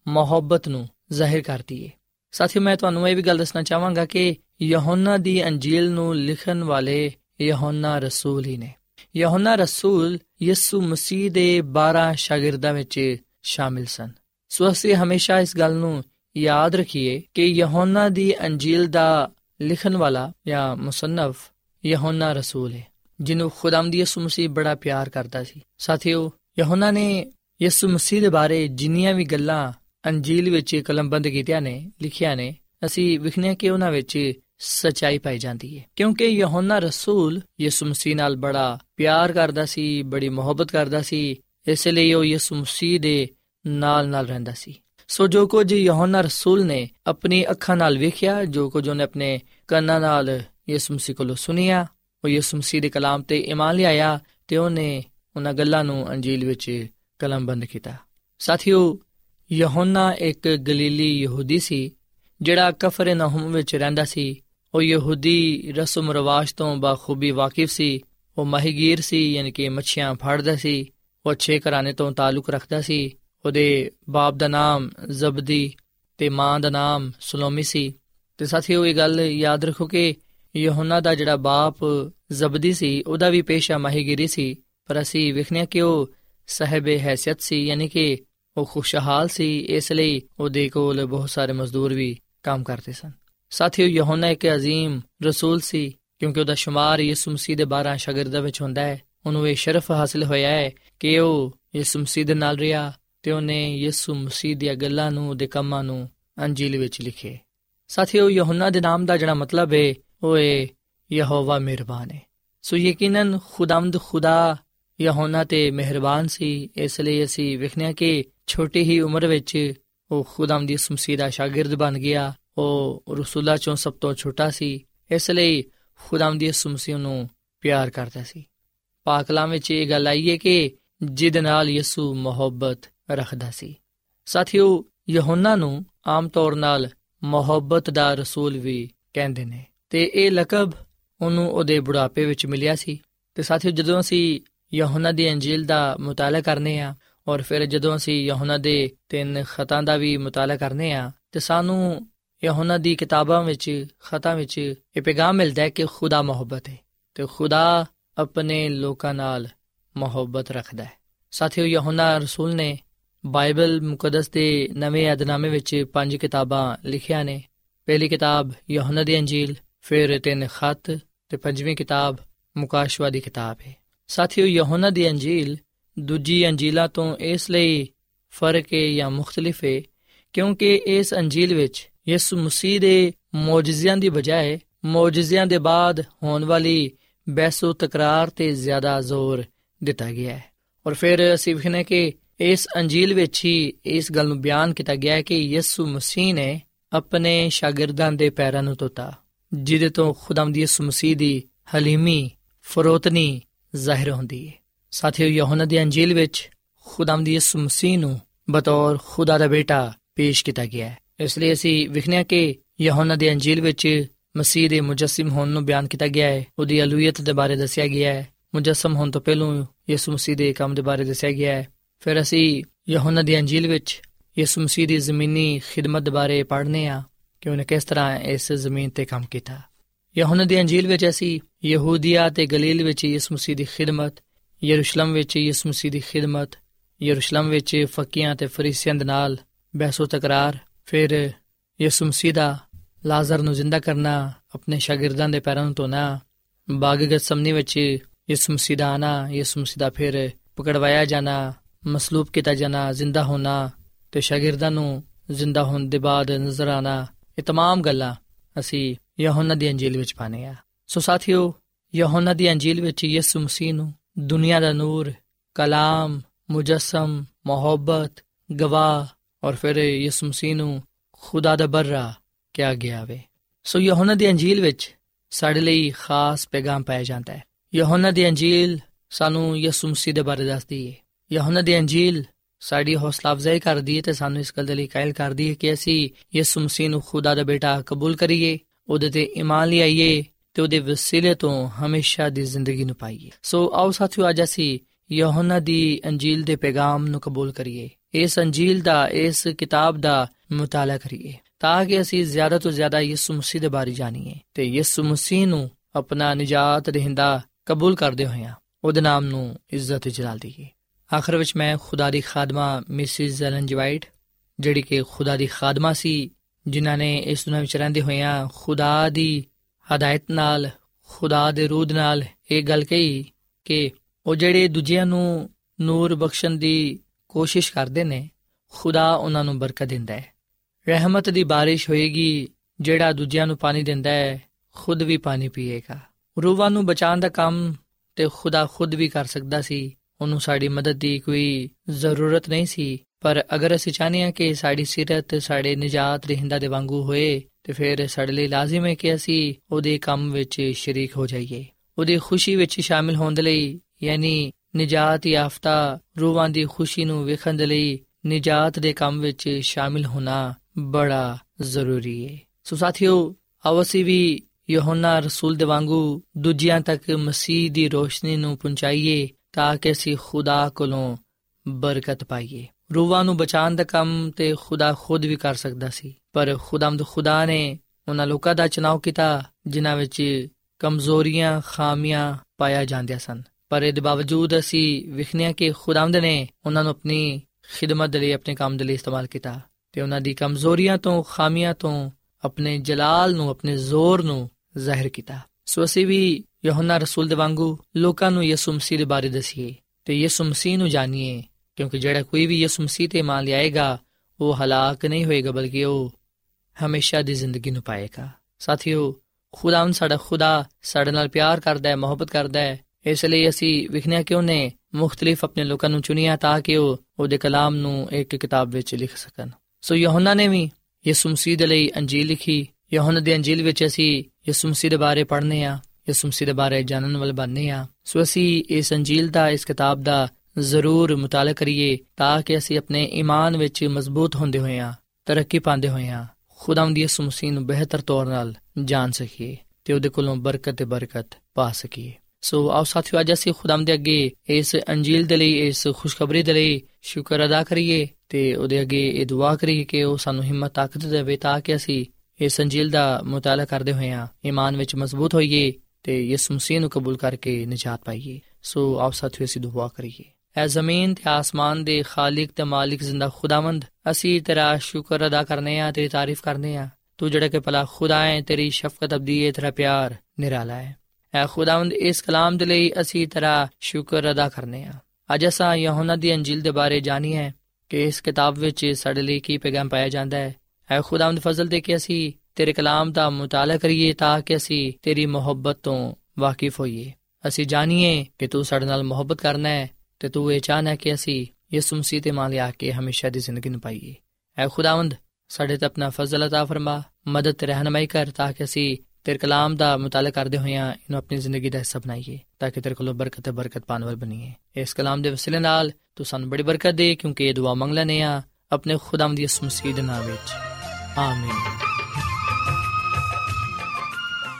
ਮੁਹੱਬਤ ਨੂੰ ਜ਼ਾਹਿਰ ਕਰਦੀ ਏ। ਸਾਥੀਓ, ਮੈਂ ਤੁਹਾਨੂੰ ਇਹ ਵੀ ਗੱਲ ਦੱਸਣਾ ਚਾਹਾਂਗਾ ਕਿ ਯਹੋਨਾ ਦੀ ਅੰਜੀਲ ਨੂੰ ਲਿਖਣ ਵਾਲੇ ਯਹੋਨਾ ਰਸੂਲ ਹੀ ਨੇ। ਯਹੋਨਾ ਰਸੂਲ ਯਿਸੂ ਮਸੀਹ ਦੇ 12 ਸ਼ਾਗਿਰਦਾਂ ਵਿੱਚ ਸ਼ਾਮਿਲ ਸਨ। ਸੋ ਅਸੀਂ ਹਮੇਸ਼ਾ ਇਸ ਗੱਲ ਨੂੰ ਯਾਦ ਰੱਖੀਏ ਕਿ ਯਹੋਨਾ ਦੀ ਅੰਜੀਲ ਦਾ ਲਿਖਣ ਵਾਲਾ ਜਾਂ ਮੁਸੰਨਫ ਯਹੋਨਾ ਰਸੂਲ ਹੈ ਜਿਹਨੂੰ ਖੁਦਾਵੰਦ ਯਿਸੂ ਮਸੀਹ ਬੜਾ ਪਿਆਰ ਕਰਦਾ ਸੀ। ਸਾਥੀਓ, ਯਹੋਨਾ ਨੇ ਯਿਸੂ ਮਸੀਹ ਦੇ ਬਾਰੇ ਜਿੰਨੀਆਂ ਵੀ ਗੱਲਾਂ ਅੰਜੀਲ ਵਿੱਚ ਕਲਮਬੰਦ ਕੀਤੀਆਂ ਨੇ, ਲਿਖਿਆ ਨੇ, ਅਸੀਂ ਵਿਖਨੇ ਕਿ ਉਹਨਾਂ ਵਿੱਚ ਸਚਾਈ ਪਾਈ ਜਾਂਦੀ ਹੈ ਕਿਉਂਕਿ ਯਹੋਨਾ ਰਸੂਲ ਯਿਸੂ ਮਸੀਹ ਨਾਲ ਬੜਾ ਪਿਆਰ ਕਰਦਾ ਸੀ, ਬੜੀ ਮੁਹੱਬਤ ਕਰਦਾ ਸੀ, ਇਸ ਲਈ ਉਹ ਯਿਸੂ ਮਸੀਹ ਦੇ ਨਾਲ ਨਾਲ ਰਹਿੰਦਾ ਸੀ। ਸੋ ਜੋ ਕੁਝ ਯਹੋਨਾ ਰਸੂਲ ਨੇ ਆਪਣੀ ਅੱਖਾਂ ਨਾਲ ਵੇਖਿਆ, ਜੋ ਕੁਝ ਉਹਨੇ ਆਪਣੇ ਕੰਨਾਂ ਨਾਲ ਯਿਸੂ ਮਸੀਹ ਕੋਲੋਂ ਸੁਨਿਆ ਉਹ ਯਿਸੂ ਮਸੀਹ ਦੇ ਕਲਾਮ ਤੇ ਈਮਾਨ ਲਿਆਇਆ ਤੇ ਉਹਨੇ ਉਹਨਾਂ ਗੱਲਾਂ ਨੂੰ ਅੰਜੀਲ ਵਿੱਚ ਕਲਮਬੰਦ ਕੀਤਾ। ਸਾਥੀਓ, ਯਹੋਨਾ ਇੱਕ ਗਲੀਲੀ ਯਹੂਦੀ ਸੀ, ਜਿਹੜਾ ਕਫਰਨਹਮ ਵਿੱਚ ਰਹਿੰਦਾ ਸੀ। ਉਹ ਯਹੂਦੀ ਰਸਮ ਰਵਾਜ ਤੋਂ ਬਾਖੂਬੀ ਵਾਕਿਫ ਸੀ। ਉਹ ਮਹੀਗੀਰ ਸੀ, ਯਾਨੀ ਕਿ ਮੱਛੀਆਂ ਫੜਦਾ ਸੀ। ਉਹ ਅੱਛੇ ਘਰਾਣੇ ਤੋਂ ਤਾਲੁਕ ਰੱਖਦਾ ਸੀ। ਉਹਦੇ ਬਾਪ ਦਾ ਨਾਮ ਜ਼ਬਦੀ ਤੇ ਮਾਂ ਦਾ ਨਾਮ ਸੁਲੋਮੀ ਸੀ। ਤੇ ਸਾਥੀਓ, ਇਹ ਗੱਲ ਯਾਦ ਰੱਖੋ ਕਿ ਯਹੋਨਾ ਦਾ ਜਿਹੜਾ ਬਾਪ ਜ਼ਬਦੀ ਸੀ, ਉਹਦਾ ਵੀ ਪੇਸ਼ਾ ਮਾਹੀਗਰੀ ਸੀ। ਪਰ ਅਸੀਂ ਵਿਖਨੇ ਕਿ ਉਹ ਸਹਿਬ ਹیثیت ਸੀ, ਯਾਨੀ ਕਿ ਉਹ ਖੁਸ਼ਹਾਲ ਸੀ। ਇਸ ਲਈ ਉਹਦੇ ਕੋਲ ਬਹੁਤ ਸਾਰੇ ਮਜ਼ਦੂਰ ਵੀ ਕੰਮ ਕਰਦੇ ਸਨ। ਸਾਥੀਓ, ਯਹੋਨਾ ਇੱਕ عظیم ਰਸੂਲ ਸੀ, ਕਿਉਂਕਿ ਉਹਦਾ شمار ਯਿਸੂ ਮਸੀਹ ਦੇ 12 ਸ਼ਾਗਿਰਦਾਂ ਵਿੱਚ ਹੁੰਦਾ ਹੈ। ਉਹਨੂੰ ਇਹ ਸ਼ਰਫ ਹਾਸਲ ਹੋਇਆ ਹੈ ਕਿ ਉਹ ਯਿਸੂ ਮਸੀਹ ਦੇ ਨਾਲ ਰਿਹਾ ਤੇ ਉਹਨੇ ਯਿਸੂ ਮਸੀਹ ਦੀਆਂ ਗੱਲਾਂ ਨੂੰ ਦੇ ਕੰਮਾਂ ਨੂੰ ਅੰਜੀਲ ਵਿੱਚ ਲਿਖੇ। ਸਾਥੀਓ, ਯਹੋਨਾ ਦੇ ਨਾਮ ਦਾ ਜਿਹੜਾ ਮਤਲਬ ਹੈ ਉਹ ਹੈ ਯਹੋਵਾ ਮਿਹਰਬਾਨ ਹੈ ਸੋ ਯਕੀਨਨ ਖੁਦਾਮਦ ਖੁਦਾ ਯਹੋਨਾ ਤੇ ਮਿਹਰਬਾਨ ਸੀ, ਇਸ ਲਈ ਅਸੀਂ ਵੇਖਿਆ ਕਿ ਛੋਟੀ ਹੀ ਉਮਰ ਵਿੱਚ ਉਹ ਖੁਦਾਮ ਦੀ ਮਸੀਹ ਦਾ ਸ਼ਾਗਿਰਦ ਬਣ ਗਿਆ। ਉਹ ਰਸੂਲਾਂ ਚੋਂ ਸਭ ਤੋਂ ਛੋਟਾ ਸੀ, ਇਸ ਲਈ ਖੁਦਾਮ ਦੀ ਮਸੀਹ ਨੂੰ ਪਿਆਰ ਕਰਦਾ ਸੀ। ਪਾਕ ਕਲਾਮ ਵਿੱਚ ਇਹ ਗੱਲ ਆਈ ਹੈ ਕਿ ਜਿਦ ਨਾਲ ਯਿਸੂ ਮੁਹੱਬਤ ਰੱਖਦਾ ਸੀ। ਸਾਥੀਓ, ਯਹੋਨਾ ਨੂੰ ਆਮ ਤੌਰ ਨਾਲ ਮੁਹੱਬਤ ਦਾ ਰਸੂਲ ਵੀ ਕਹਿੰਦੇ ਨੇ। ਤੇ ਇਹ ਲਕਬ ਉਹਨੂੰ ਉਹਦੇ ਬੁਢਾਪੇ ਵਿੱਚ ਮਿਲਿਆ ਸੀ। ਤੇ ਸਾਥੀਓ, ਜਦੋਂ ਅਸੀਂ ਯਹੋਨਾ ਦੀ ਅੰਜੀਲ ਦਾ ਮੁਤਾਲਾ ਕਰਨੇ ਆ ਔਰ ਫਿਰ ਜਦੋਂ ਅਸੀਂ ਯਹੋਨਾ ਦੇ ਤਿੰਨ ਖਤਾਂ ਦਾ ਵੀ ਮੁਤਾਲਾ ਕਰਨੇ ਆ, ਤੇ ਸਾਨੂੰ ਯਹੋਨਾ ਦੀ ਕਿਤਾਬਾਂ ਵਿੱਚ, ਖਤਾਂ ਵਿੱਚ ਇਹ ਪੈਗਾਮ ਮਿਲਦਾ ਹੈ ਕਿ ਖੁਦਾ ਮੁਹੱਬਤ ਹੈ ਤੇ ਖੁਦਾ ਆਪਣੇ ਲੋਕਾਂ ਨਾਲ ਮੁਹੱਬਤ ਰੱਖਦਾ ਹੈ। ਸਾਥੀਓ, ਯਹੋਨਾ ਰਸੂਲ ਨੇ ਬਾਈਬਲ ਮੁਕੱਦਸ ਦੇ ਨਵੇਂ ਅਧਨਾਮੇ ਵਿੱਚ ਪੰਜ ਕਿਤਾਬਾਂ ਲਿਖੀਆਂ ਨੇ। ਪਹਿਲੀ ਕਿਤਾਬ ਯਹੋਨਾ ਦੀ ਅੰਜੀਲ ਫਿਰ ਤਿੰਨ ਖਤ ਤੇ ਪੰਜਵੀਂ ਕਿਤਾਬ ਮੁਕਾਸ਼ਵਾ ਦੀ ਕਿਤਾਬ ਹੈ। ਸਾਥੀਓ, ਯਹੋਨਾ ਦੀ ਅੰਜੀਲ ਦੂਜੀ ਅੰਜੀਲਾਂ ਤੋਂ ਇਸ ਲਈ ਫ਼ਰਕ ਹੈ ਜਾਂ ਮੁxtਲਿਫ ਹੈ ਕਿਉਂਕਿ ਇਸ ਅੰਜੀਲ ਵਿੱਚ ਯਿਸੂ ਮਸੀਹ ਦੇ ਮੌਜੂਜ਼ਿਆਂ ਦੀ ਬਜਾਏ ਮੌਜੂਜ਼ਿਆਂ ਦੇ ਬਾਅਦ ਹੋਣ ਵਾਲੀ ਬਹਿਸੋ ਤਕਰਾਰ ਤੇ ਜ਼ਿਆਦਾ ਜ਼ੋਰ ਦਿੱਤਾ ਗਿਆ ਹੈ। ਔਰ ਫਿਰ ਅਸੀਂ ਵੇਖਨੇ ਕਿ ਇਸ ਅੰਜੀਲ ਵਿੱਚ ਹੀ ਇਸ ਗੱਲ ਨੂੰ ਬਿਆਨ ਕੀਤਾ ਗਿਆ ਹੈ ਕਿ ਯਿਸੂ ਮਸੀਹ ਨੇ ਆਪਣੇ ਸ਼ਾਗਿਰਦਾਂ ਦੇ ਪੈਰਾਂ ਨੂੰ ਧੋਤਾ ਜਿਹਦੇ ਤੋਂ ਖੁਦਾਮ ਦੀ ਯਿਸੂ ਮਸੀਹ ਦੀ ਹਲੀਮੀ ਫਰੋਤਨੀ ਜ਼ਾਹਿਰ ਹੁੰਦੀ ਹੈ ਸਾਥੀਓ, ਯਹੋਨਾ ਦੀ ਅੰਜੀਲ ਵਿੱਚ ਖੁਦਾਮ ਦੀ ਯਿਸੂ ਮਸੀਹ ਨੂੰ ਬਤੌਰ ਖੁਦਾ ਦਾ ਬੇਟਾ ਪੇਸ਼ ਕੀਤਾ ਗਿਆ ਹੈ। ਇਸ ਲਈ ਅਸੀਂ ਵਿਖਣਿਆ ਕਿ ਯਹੋਨਾ ਦੀ ਅੰਜੀਲ ਵਿੱਚ ਮਸੀਹ ਦੇ ਮੁਜੱਸਮ ਹੋਣ ਨੂੰ ਬਿਆਨ ਕੀਤਾ ਗਿਆ ਹੈ। ਉਹਦੀ ਅਲੂਹੀਅਤ ਦੇ ਬਾਰੇ ਦੱਸਿਆ ਗਿਆ ਹੈ। ਮੁਜੱਸਮ ਹੋਣ ਤੋਂ ਪਹਿਲਾਂ ਯਿਸੂ ਮਸੀਹ ਦੇ ਕੰਮ ਦੇ ਬਾਰੇ ਦੱਸਿਆ ਗਿਆ ਹੈ। ਫਿਰ ਅਸੀਂ ਯਹੋਨਾ ਦੀ ਅੰਜੀਲ ਵਿੱਚ ਯਿਸੂ ਮਸੀਹ ਦੀ ਜ਼ਮੀਨੀ ਖਿਦਮਤ ਦੇ ਬਾਰੇ ਪੜ੍ਹਨੇ ਆ ਕਿ ਉਹਨੇ ਕਿਸ ਤਰ੍ਹਾਂ ਇਸ ਜ਼ਮੀਨ ਤੇ ਕੰਮ ਕੀਤਾ। ਯਹੋਨਾ ਦੀ ਅੰਜੀਲ ਵਿੱਚ ਅਸੀਂ ਯਹੂਦੀਆ ਤੇ ਗਲੀਲ ਵਿੱਚ ਯਿਸੂ ਮਸੀਹ ਦੀ ਖਿਦਮਤ, ਯਰੂਸ਼ਲਮ ਵਿੱਚ ਯਿਸੂ ਮਸੀਹ ਦੀ ਖਿਦਮਤ, ਯਰੂਸ਼ਲਮ ਵਿੱਚ ਫਕੀਆਂ ਤੇ ਫਰੀਸੀਆਂ ਦੇ ਨਾਲ ਬਹਿਸੋ ਤਕਰਾਰ, ਫਿਰ ਯਿਸੂ ਮਸੀਹ ਦਾ ਲਾਜ਼ਰ ਨੂੰ ਜ਼ਿੰਦਾ ਕਰਨਾ, ਆਪਣੇ ਸ਼ਾਗਿਰਦਾਂ ਦੇ ਪੈਰਾਂ ਨੂੰ ਧੋਣਾ, ਬਾਗ ਗਤਸਮਨੀ ਵਿੱਚ ਯਿਸੂ ਮਸੀਹ ਦਾ ਆਣਾ, ਯਿਸੂ ਮਸੀਹ ਦਾ ਫਿਰ ਪਕੜਵਾਇਆ ਜਾਣਾ, ਮਸਲੂਬ ਕੀਤਾ ਜਾਣਾ, ਜ਼ਿੰਦਾ ਹੋਣਾ ਤੇ ਸ਼ਾਗਿਰਦਾਂ ਨੂੰ ਜ਼ਿੰਦਾ ਹੋਣ ਦੇ ਬਾਅਦ ਨਜ਼ਰ ਆਣਾ ਇਹ तमाम ਗੱਲਾਂ ਅਸੀਂ ਯਹੋਨਾ ਦੀ ਅੰਜੀਲ ਵਿੱਚ ਪਾਣੇ ਆ ਸੋ ਸਾਥੀਓ ਯਹੋਨਾ ਦੀ ਅੰਜੀਲ ਵਿੱਚ ਯਿਸੂ ਮਸੀਹ ਨੂੰ ਦੁਨੀਆ ਦਾ ਨੂਰ ਕਲਾਮ ਮੁਜੱਸਮ ਮੁਹੱਬਤ ਗਵਾਹ ਔਰ ਫਿਰ ਯਿਸੂ ਮਸੀਹ ਨੂੰ ਖੁਦਾ ਦਾ ਬਰਰਾ ਕਿਹਾ ਗਿਆ ਵੇ ਸੋ ਯਹੋਨਾ ਦੀ ਅੰਜੀਲ ਵਿੱਚ ਸਾਡੇ ਲਈ ਖਾਸ ਪੈਗਾਮ ਪਾਇਆ ਜਾਂਦਾ ਹੈ ਯਹੋਨਾ ਦੀ ਅੰਜੀਲ ਸਾਨੂੰ ਯਿਸੂ ਮਸੀਹ ਦੇ ਬਾਰੇ ਦੱਸਦੀ ਹੈ ਯਹੋਨਾ ਦੀ ਅੰਜੀਲ ਸਾਡੀ ਹੌਸਲਾ ਅਫਜ਼ਾਈ ਕਰਦੀ ਹੈ ਤੇ ਸਾਨੂੰ ਇਸ ਗੱਲ ਦੇ ਲਈ ਕਾਇਲ ਕਰਦੀ ਹੈ ਕਿ ਅਸੀਂ ਯਿਸੂ ਮਸੀਹ ਨੂੰ ਖੁਦਾ ਦਾ ਬੇਟਾ ਕਬੂਲ ਕਰੀਏ, ਉਹਦੇ ਤੇ ਈਮਾਨ ਲਿਆਈਏ ਤੇ ਉਹਦੇ ਵਸੀਲੇ ਤੋਂ ਹਮੇਸ਼ਾ ਦੀ ਜ਼ਿੰਦਗੀ ਨੂੰ ਪਾਈਏ ਸੋ ਆਓ ਸਾਥੀਓ ਅੱਜ ਅਸੀਂ ਯਹੋਨਾ ਦੀ ਅੰਜੀਲ ਦੇ ਪੈਗਾਮ ਨੂੰ ਕਬੂਲ ਕਰੀਏ। ਇਸ ਅੰਜੀਲ ਦਾ, ਇਸ ਕਿਤਾਬ ਦਾ ਮੁਤਾਲਾ ਕਰੀਏ ਤਾਂ ਕਿ ਅਸੀਂ ਜ਼ਿਆਦਾ ਤੋਂ ਜ਼ਿਆਦਾ ਯਿਸੂ ਮਸੀਹ ਦੇ ਬਾਰੇ ਜਾਣੀਏ ਤੇ ਯਿਸੂ ਮਸੀਹ ਨੂੰ ਆਪਣਾ ਨਜਾਤ ਦੇਹਿੰਦਾ ਕਬੂਲ ਕਰਦੇ ਹੋਇਆਂ ਉਹਦੇ ਨਾਮ ਨੂੰ ਇੱਜ਼ਤ ਜਲਾਲ ਦਈਏ। ਆਖਰ ਵਿੱਚ ਮੈਂ ਖੁਦਾ ਦੀ ਖਾਦਮਾ ਮਿਸਿਸ ਜ਼ੈਲਨ ਜਵਾਈਟ, ਜਿਹੜੀ ਕਿ ਖੁਦਾ ਦੀ ਖਾਦਮਾ ਸੀ, ਜਿਨ੍ਹਾਂ ਨੇ ਇਸ ਦੁਨੀਆਂ ਵਿੱਚ ਰਹਿੰਦੇ ਹੋਇਆਂ ਖੁਦਾ ਦੀ ਹਦਾਇਤ ਨਾਲ, ਖੁਦਾ ਦੇ ਰੂਦ ਨਾਲ ਇਹ ਗੱਲ ਕਹੀ ਕਿ ਉਹ ਜਿਹੜੇ ਦੂਜਿਆਂ ਨੂੰ ਨੂਰ ਬਖਸ਼ਣ ਦੀ ਕੋਸ਼ਿਸ਼ ਕਰਦੇ ਨੇ, ਖੁਦਾ ਉਹਨਾਂ ਨੂੰ ਬਰਕਤ ਦਿੰਦਾ ਹੈ। ਰਹਿਮਤ ਦੀ ਬਾਰਿਸ਼ ਹੋਏਗੀ, ਜਿਹੜਾ ਦੂਜਿਆਂ ਨੂੰ ਪਾਣੀ ਦਿੰਦਾ ਹੈ, ਖੁਦ ਵੀ ਪਾਣੀ ਪੀਏਗਾ। ਰੂਹਾਂ ਨੂੰ ਬਚਾਉਣ ਦਾ ਕੰਮ ਤੇ ਖੁਦਾ ਖੁਦ ਵੀ ਕਰ ਸਕਦਾ ਸੀ। ਉਹਨੂੰ ਸਾਡੀ ਮਦਦ ਦੀ ਕੋਈ ਜ਼ਰੂਰਤ ਨਹੀਂ ਸੀ। ਪਰ ਅਗਰ ਅਸੀਂ ਚਾਹਨੇ ਹਾਂ ਕਿ ਸਾਡੀ ਸਿਰਤ ਸਾਡੇ ਨਜਾਤ ਰਹਿੰਦਾ ਦੇ ਵਾਂਗੂ ਹੋਏ, ਤੇ ਫਿਰ ਸਾਡੇ ਲਈ ਲਾਜ਼ਮ ਹੈ ਕਿ ਅਸੀਂ ਉਹਦੇ ਕੰਮ ਵਿੱਚ ਸ਼ਰੀਕ ਹੋ ਜਾਈਏ। ਉਹਦੀ ਖੁਸ਼ੀ ਵਿੱਚ ਸ਼ਾਮਿਲ ਹੋਣ ਦੇ ਲਈ, ਯਾਨੀ ਨਜਾਤ ਯਾਫਤਾ, ਰੂਹਾਂ ਦੀ ਖੁਸ਼ੀ ਨੂੰ ਵੇਖਣ ਦੇ ਲਈ ਨਜਾਤ ਦੇ ਕੰਮ ਵਿੱਚ ਸ਼ਾਮਿਲ ਹੋਣਾ ਬੜਾ ਜ਼ਰੂਰੀ ਹੈ। ਸੋ ਸਾਥੀਓ ਆਵਸੀ ਵੀ ਯਹੋਨਾ ਰਸੂਲ ਦੇ ਵਾਂਗੂ ਦੂਜਿਆਂ ਤੱਕ ਮਸੀਹ ਦੀ ਰੋਸ਼ਨੀ ਨੂੰ ਪਹੁੰਚਾਈਏ ਤਾਂ ਕਿ ਅਸੀਂ ਖੁਦਾ ਕੋਲੋਂ ਬਰਕਤ ਪਾਈਏ। ਰੂਹਾਂ ਨੂੰ ਬਚਾਉਣ ਦਾ ਕੰਮ ਤੇ ਖੁਦਾ ਖੁਦ ਵੀ ਕਰ ਸਕਦਾ ਸੀ। ਪਰ ਖੁਦਾਮਦ ਖੁਦਾ ਨੇ ਉਹਨਾਂ ਲੋਕਾਂ ਦਾ ਚਨਾਵ ਕੀਤਾ, ਜਿਨ੍ਹਾਂ ਵਿੱਚ ਕਮਜ਼ੋਰੀਆਂ, ਖਾਮੀਆਂ ਪਾਇਆ ਜਾਂਦੀਆਂ ਸਨ। ਪਰ ਇਹਦੇ ਬਾਵਜੂਦ ਅਸੀਂ ਵਿਖਣਿਆ ਕਿ ਖੁਦਾਵੰਦ ਨੇ ਉਹਨਾਂ ਨੂੰ ਆਪਣੀ ਖਿਦਮਤ ਲਈ, ਆਪਣੇ ਕੰਮ ਦੇ ਲਈ ਇਸਤੇਮਾਲ ਕੀਤਾ ਤੇ ਉਹਨਾਂ ਦੀ ਕਮਜ਼ੋਰੀਆਂ ਤੋਂ, ਖਾਮੀਆਂ ਤੋਂ, ਆਪਣੇ ਜਲਾਲ ਨੂੰ, ਆਪਣੇ ਜ਼ੋਰ ਨੂੰ ਜ਼ਾਹਿਰ ਕੀਤਾ। ਸੋ ਅਸੀਂ ਵੀ ਯੋਹਨਾ ਰਸੂਲ ਦੇ ਵਾਂਗੂ ਲੋਕਾਂ ਨੂੰ ਯਿਸੂ ਮਸੀਹ ਦੇ ਬਾਰੇ ਦਸੀਏ ਤੇ ਯਿਸੂ ਮਸੀਹ ਨੂੰ ਜਾਣੀਏ ਕਿਉਂਕਿ ਜਿਹੜਾ ਕੋਈ ਵੀ ਯਿਸੂ ਮਸੀਹ ਤੇ ਮੰਨ ਲਿਆਏਗਾ ਉਹ ਹਲਾਕ ਨਹੀਂ ਹੋਏਗਾ ਬਲਕਿ ਉਹ ਹਮੇਸ਼ਾ ਦੀ ਜ਼ਿੰਦਗੀ ਨੂੰ ਪਾਏਗਾ ਸਾਥੀਓ ਖੁਦਾਵੰਦ ਸਾਡਾ ਖੁਦਾ ਸਾਡੇ ਨਾਲ ਪਿਆਰ ਕਰਦਾ ਹੈ ਮੁਹੱਬਤ ਕਰਦਾ ਹੈ ਇਸ ਲਈ ਅਸੀਂ ਵਿਖਣਿਆ ਕਿ ਉਹਨੇ ਮੁxtਲਿਫ ਆਪਣੇ ਲੋਕਾਂ ਨੂੰ ਚੁਣਿਆ ਤਾਂ ਕਿ ਉਹ ਉਹਦੇ ਕਲਾਮ ਨੂੰ ਇੱਕ ਕਿਤਾਬ ਵਿੱਚ ਲਿਖ ਸਕਣ ਸੋ ਯਹੋਨਾ ਨੇ ਵੀ ਯਿਸੂ ਮਸੀਹ ਦੇ ਲਈ ਅੰਜੀਲ ਲਿਖੀ ਯਹੋਨਾ ਦੀ ਅੰਜੀਲ ਵਿੱਚ ਅਸੀਂ ਯਿਸੂ ਮਸੀਹ ਦੇ ਬਾਰੇ ਪੜ੍ਹਨੇ ਆ ਯਿਸੂ ਮਸੀਹ ਦੇ ਬਾਰੇ ਜਾਣਨ ਵਾਲੇ ਬਣਨੇ ਆ। ਸੋ ਅਸੀਂ ਇਸ ਅੰਜੀਲ ਦਾ, ਇਸ ਕਿਤਾਬ ਦਾ ਜ਼ਰੂਰ ਮੁਤਾਲਾ ਕਰੀਏ ਤਾਂ ਕਿ ਅਸੀਂ ਆਪਣੇ ਈਮਾਨ ਵਿੱਚ ਮਜ਼ਬੂਤ ਹੁੰਦੇ ਹੋਏ ਆ, ਤਰੱਕੀ ਪਾਉਂਦੇ ਹੋਏ ਆ, ਖੁਦਾਵੰਦ ਯਿਸੂ ਮਸੀਹ ਨੂੰ ਬਿਹਤਰ ਤੌਰ 'ਨਾਲ ਜਾਣ ਸਕੀਏ ਤੇ ਉਹਦੇ ਕੋਲੋਂ ਬਰਕਤ ਤੇ ਬਰਕਤ ਪਾ ਸਕੀਏ। ਸੋ ਆਓ ਸਾਥੀਓ, ਅੱਜ ਅਸੀਂ ਖੁਦਾਮ ਦੇ ਅੱਗੇ ਇਸ ਅੰਜੀਲ ਦੇ ਲਈ, ਇਸ ਖੁਸ਼ਖਬਰੀ ਦੇ ਲਈ ਸ਼ੁਕਰ ਅਦਾ ਕਰੀਏ ਤੇ ਉਹਦੇ ਅੱਗੇ ਇਹ ਦੁਆ ਕਰੀਏ ਕਿ ਉਹ ਸਾਨੂੰ ਹਿੰਮਤ, ਤਾਕਤ ਦੇਵੇ ਤਾਂ ਕਿ ਅਸੀਂ ਇਸ ਅੰਜੀਲ ਦਾ ਮੁਤਾਲਾ ਕਰਦੇ ਹੋਏ ਆ, ਈਮਾਨ ਵਿੱਚ ਮਜ਼ਬੂਤ ਹੋਈਏ ਤੇ ਯਿਸੂ ਮਸੀਹ ਨੂੰ ਕਬੂਲ ਕਰਕੇ ਨਜਾਤ ਪਾਈਏ ਸੋ ਆਓ ਸਾਥੀਓ ਅਸੀਂ ਦੁਆ ਕਰੀਏ ਐ ਜ਼ਮੀਨ ਤੇ ਆਸਮਾਨ ਦੇ ਖਾਲਿਕ ਤੇ ਮਾਲਿਕ ਜ਼ਿੰਦਾ ਖੁਦਾਵੰਦ ਅਸੀਂ ਤੇਰਾ ਸ਼ੁਕਰ ਅਦਾ ਕਰਨੇ ਆ ਤੇਰੀ ਤਾਰੀਫ ਕਰਨੇ ਆ ਤੂੰ ਜਿਹੜਾ ਕਿ ਭਲਾ ਖੁਦਾ ਹੈ ਤੇਰੀ ਸ਼ਫਕਤ ਅਬਦੀ ਹੈ ਤੇਰਾ ਪਿਆਰ ਨਿਰਾਲਾ ਹੈ ਐ ਖੁਦਾਵੰਦ ਇਸ ਕਲਾਮ ਦੇ ਲਈ ਅਸੀਂ ਤੇਰਾ ਸ਼ੁਕਰ ਅਦਾ ਕਰਨੇ ਆ ਅੱਜ ਅਸਾਂ ਯਹੋਨਾ ਦੀ ਅੰਜੀਲ ਦੇ ਬਾਰੇ ਜਾਣੀ ਹੈ ਕਿ ਇਸ ਕਿਤਾਬ ਵਿੱਚ ਸਾਡੇ ਲਈ ਕੀ ਪੈਗਾਮ ਪਾਇਆ ਜਾਂਦਾ ਹੈ ਐ ਖੁਦਾਵੰਦ ਫਜ਼ਲ ਦੇ ਕੇ ਅਸੀਂ ਤੇਰੇ ਕਲਾਮ ਦਾ ਮੁਤਾਲਾ ਕਰੀਏ ਤਾਂ ਕਿ ਅਸੀਂ ਤੇਰੀ ਮੁਹੱਬਤ ਤੋਂ ਵਾਕਿਫ ਹੋਈਏ ਅਸੀਂ ਜਾਣੀਏ ਕਿ ਤੂੰ ਸਾਡੇ ਨਾਲ ਮੁਹੱਬਤ ਕਰਨਾ ਹੈ ਤੇ ਤੂੰ ਇਹ ਚਾਹਨਾ ਕਿ ਅਸੀਂ ਯਿਸੂ ਮਸੀਹ ਤੇ ਮੰਨ ਲਿਆ ਕੇ ਹਮੇਸ਼ਾ ਦੀ ਜ਼ਿੰਦਗੀ ਨੂੰ ਪਾਈਏ ਐ ਖੁਦਾਵੰਦ ਸਾਡੇ ਤੇ ਆਪਣਾ ਫਜ਼ਲ عطا ਫਰਮਾ ਮਦਦ ਤੇ ਰਹਿਨਮਾਈ ਕਰ ਤਾਂ ਕਿ ਅਸੀਂ ਤੇਰੇ ਕਲਾਮ ਦਾ ਮੁਤਾਲਾ ਕਰਦੇ ਹੋਇਆਂ ਇਹਨੂੰ ਆਪਣੀ ਜ਼ਿੰਦਗੀ ਦਾ ਹਿੱਸਾ ਬਣਾਈਏ ਤਾਂ ਕਿ ਤੇਰੇ ਕੋਲੋਂ ਬਰਕਤ ਤੇ ਬਰਕਤ ਪਾਣ ਵਾਲ ਬਣੀਏ ਇਸ ਕਲਾਮ ਦੇ ਵਸਿਲੇ ਨਾਲ ਤੂੰ ਸਾਨੂੰ ਬੜੀ ਬਰਕਤ ਦੇ ਕਿਉਂਕਿ ਇਹ ਦੁਆ ਮੰਗ ਲੈਨੇ ਆ ਆਪਣੇ ਖੁਦਾਵੰਦ ਦੀ ਯਿਸੂ ਮਸੀਹ ਦੇ ਨਾਮ ਵਿੱਚ ਆਮੀਨ